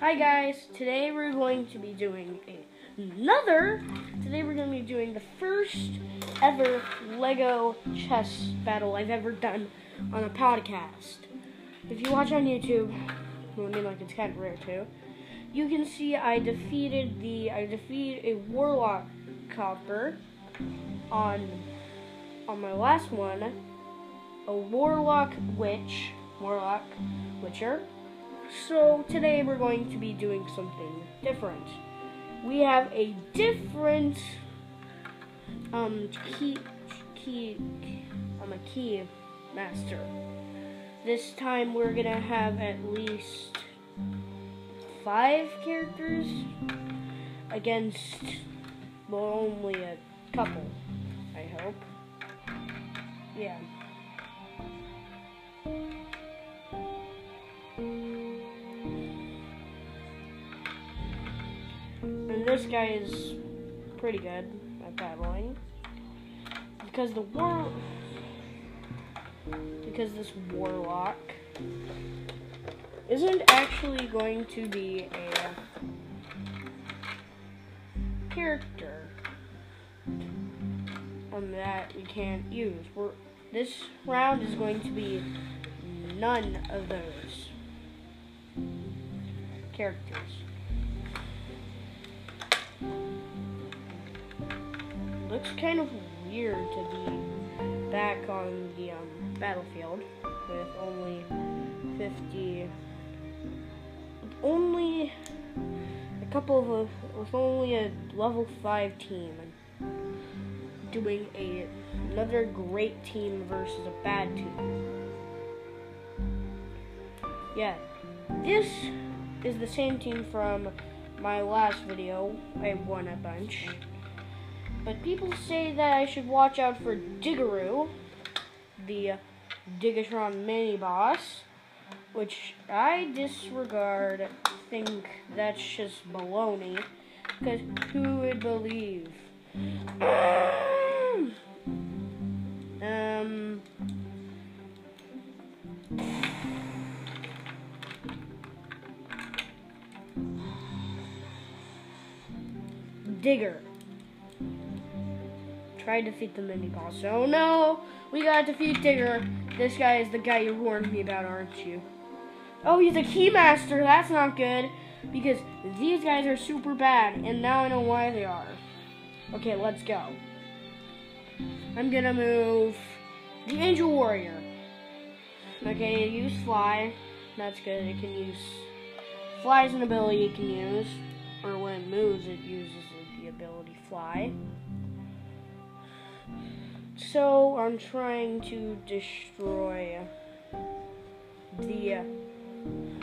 Hi guys, today we're going to be doing another, today we're going to be doing the first ever Lego chess battle I've ever done on a podcast. If you watch on YouTube, well, I mean like it's kind of rare too, you can see I defeated the, I defeated a Warlock Copper on, on my last one, a Warlock Witch, Warlock Witcher, so today we're going to be doing something different. We have a different um key key I'm a key master. This time we're gonna have at least five characters against well only a couple, I hope. Yeah. This guy is pretty good at battling. Because the war because this warlock isn't actually going to be a character um, that we can't use. We're, this round is going to be none of those characters. Looks kind of weird to be back on the um, battlefield with only 50 only a couple of a, with only a level 5 team doing a another great team versus a bad team. Yeah this is the same team from my last video I won a bunch but people say that I should watch out for Digaroo, the Digatron mini boss, which I disregard, think that's just baloney, because who would believe? Um. Digger. Try to defeat the mini boss. Oh no! We gotta defeat Digger. This guy is the guy you warned me about, aren't you? Oh, he's a keymaster. That's not good. Because these guys are super bad, and now I know why they are. Okay, let's go. I'm gonna move the Angel Warrior. Okay, use Fly. That's good. It can use Fly is an ability it can use, or when it moves, it uses the ability Fly. So I'm trying to destroy the. Uh,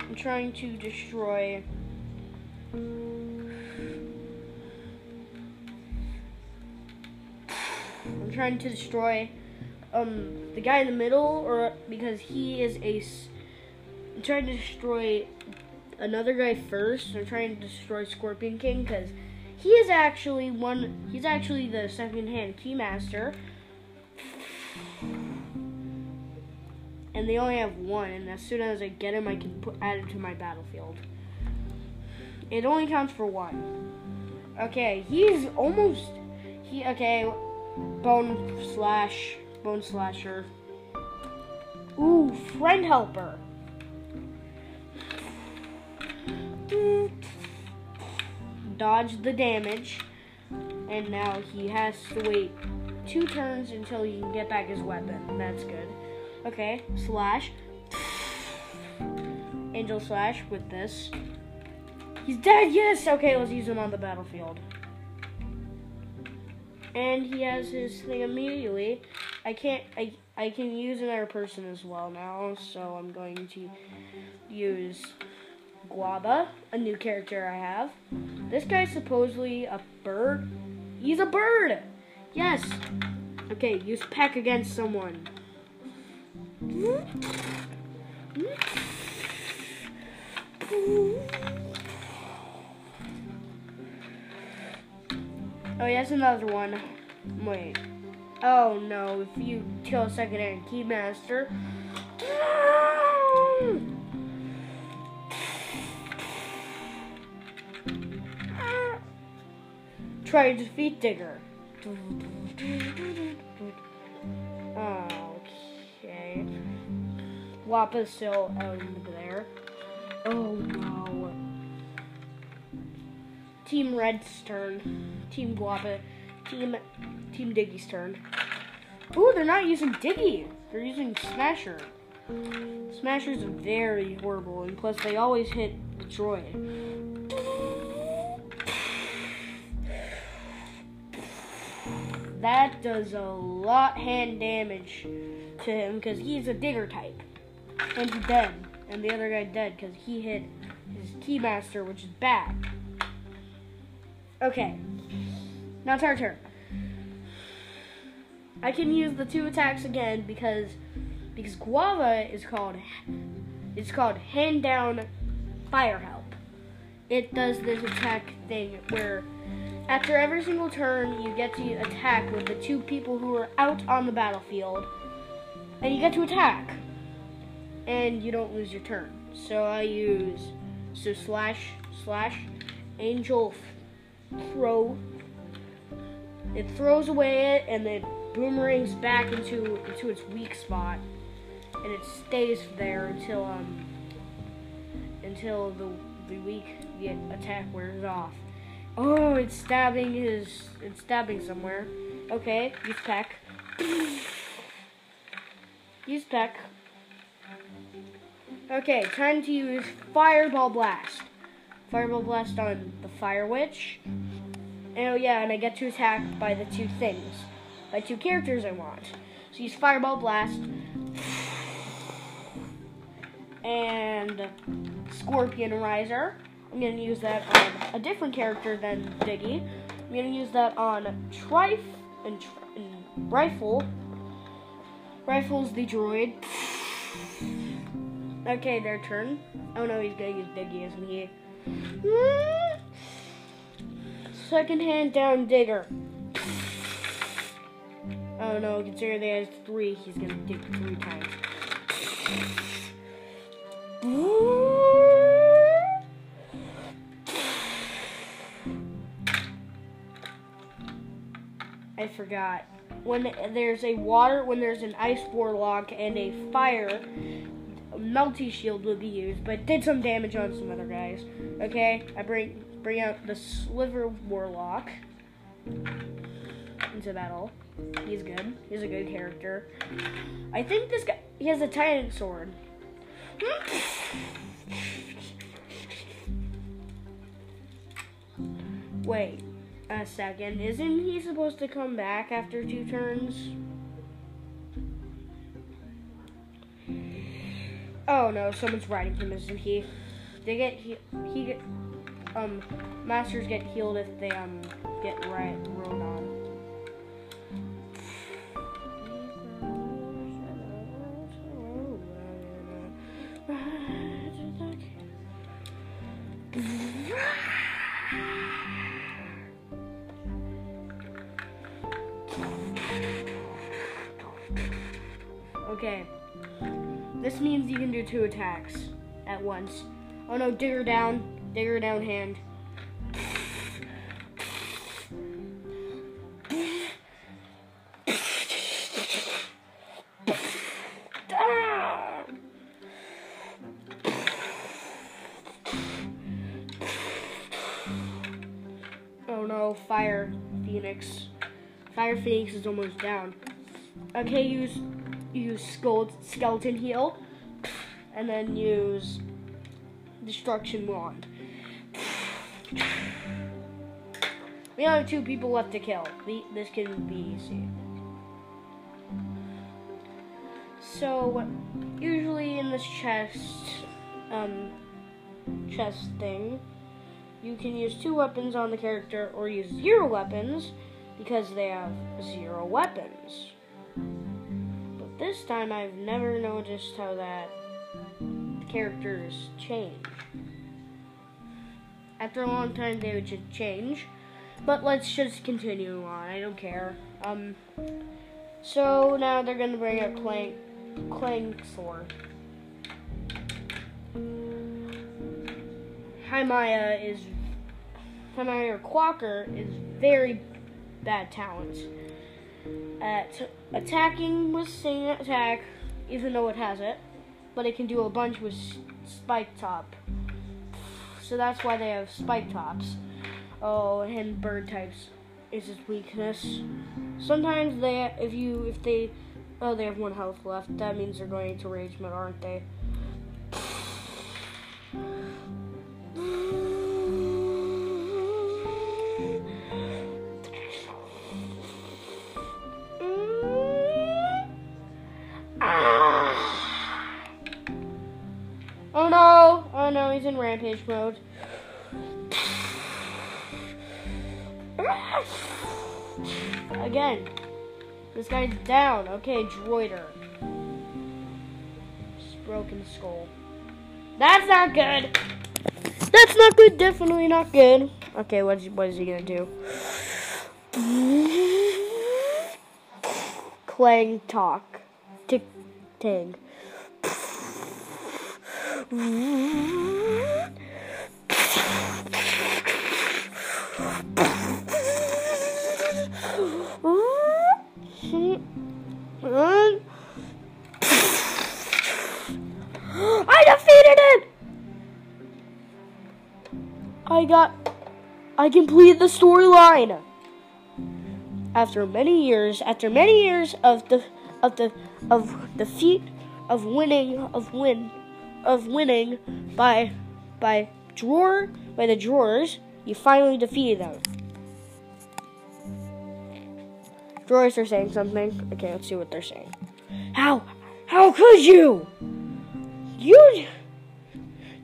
I'm trying to destroy. I'm trying to destroy um the guy in the middle, or because he is a. I'm trying to destroy another guy first. I'm trying to destroy Scorpion King because he is actually one. He's actually the second-hand keymaster. And they only have one, and as soon as I get him, I can put add him to my battlefield. It only counts for one. Okay, he's almost he okay. Bone slash bone slasher. Ooh, friend helper. Dodge the damage, and now he has to wait two turns until he can get back his weapon. That's good. Okay, slash. Angel slash with this. He's dead, yes! Okay, let's use him on the battlefield. And he has his thing immediately. I can't, I, I can use another person as well now, so I'm going to use Guava, a new character I have. This guy's supposedly a bird. He's a bird! Yes! Okay, use Peck against someone. Oh, yes, another one. Wait. Oh no, if you kill a secondary keymaster. Try to defeat Digger. Guapa's still over there. Oh no. Team Red's turn. Team Guapa. Team Team Diggy's turn. Ooh, they're not using Diggy. They're using Smasher. Smasher's very horrible, and plus they always hit the droid. That does a lot hand damage to him because he's a digger type. And he's dead. And the other guy dead because he hit his Keymaster, which is bad. Okay. Now it's our turn. I can use the two attacks again because because Guava is called it's called hand down fire help. It does this attack thing where after every single turn you get to attack with the two people who are out on the battlefield and you get to attack and you don't lose your turn. So I use so slash slash angel throw it throws away it and then boomerangs back into into its weak spot, and it stays there until um until the the weak the attack wears off. Oh, it's stabbing his it's stabbing somewhere. Okay, use peck. use peck. Okay, time to use Fireball Blast. Fireball Blast on the Fire Witch. Oh yeah, and I get to attack by the two things by two characters I want. So use Fireball Blast and Scorpion Riser. I'm to use that on a different character than Diggy. I'm to use that on Trife and, and Rifle. Rifle's the droid. Okay, their turn. Oh no, he's gonna use Diggy, isn't he? Hmm. Second hand down Digger. Oh no, consider there's three, he's gonna dig three times. I forgot. When there's a water, when there's an ice warlock and a fire, a melty shield would be used, but did some damage on some other guys. Okay, I bring bring out the sliver warlock into battle. He's good. He's a good character. I think this guy he has a titan sword. Wait a second. Isn't he supposed to come back after two turns? Oh no, someone's riding him, isn't he? They get he, he get um masters get healed if they um get right rode on. This means you can do two attacks at once. Oh no, digger down. Digger down hand. Oh no, Fire Phoenix. Fire Phoenix is almost down. Okay, use use skeleton heal, and then use destruction wand. We only have two people left to kill. This can be easy. So, usually in this chest, um, chest thing, you can use two weapons on the character or use zero weapons because they have zero weapons. This time I've never noticed how that characters change. After a long time they would change. But let's just continue on. I don't care. Um so now they're gonna bring out Clank Clank. Hi Maya is Hi Maya Quacker is very bad talents. At attacking with same attack, even though it has it, but it can do a bunch with spike top. So that's why they have spike tops. Oh, and bird types is its weakness. Sometimes they, if you, if they, oh, they have one health left. That means they're going to rage mode, aren't they? He's in rampage mode. Again. This guy's down. Okay, droider. Broken skull. That's not good. That's not good. Definitely not good. Okay, what is, what is he gonna do? Clang talk. Tick tang. I defeated it! I got. I completed the storyline. After many years, after many years of the of the of defeat, of winning, of win, of winning by by drawer by the drawers, you finally defeated them. Drawers are saying something. Okay, let's see what they're saying. How? How could you? You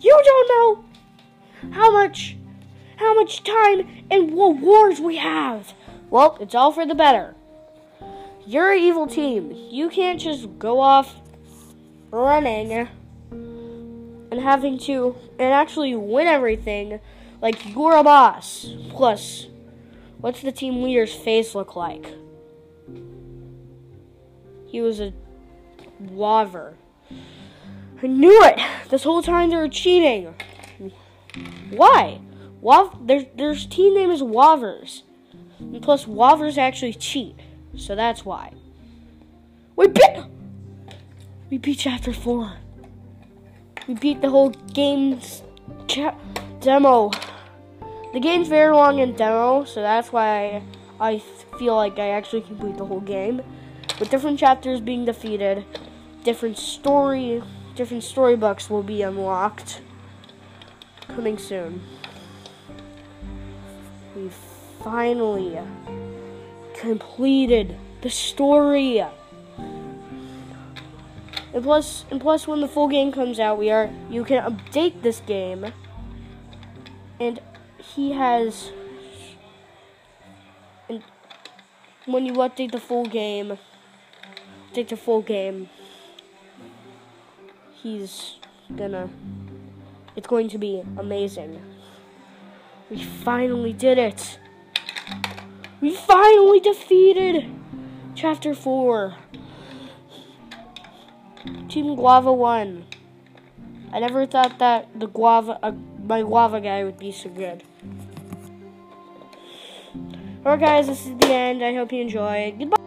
you don't know how much how much time and what wars we have. Well, it's all for the better. You're an evil team. You can't just go off running and having to and actually win everything like you're a boss. Plus, what's the team leader's face look like? He was a waver. I knew it! This whole time they were cheating. Why? Wav their their team name is Wavers. And plus Wavers actually cheat. So that's why. We beat We beat chapter four. We beat the whole game's cha- demo. The game's very long in demo, so that's why I, I feel like I actually complete the whole game. With different chapters being defeated, different story different storybooks will be unlocked. Coming soon. We finally completed the story. And plus, and plus, when the full game comes out, we are you can update this game, and he has. And when you update the full game, update the full game, he's gonna. It's going to be amazing. We finally did it. We finally defeated Chapter 4. Team Guava won. I never thought that the guava, uh, my guava guy would be so good. Alright guys, this is the end. I hope you enjoyed. Goodbye.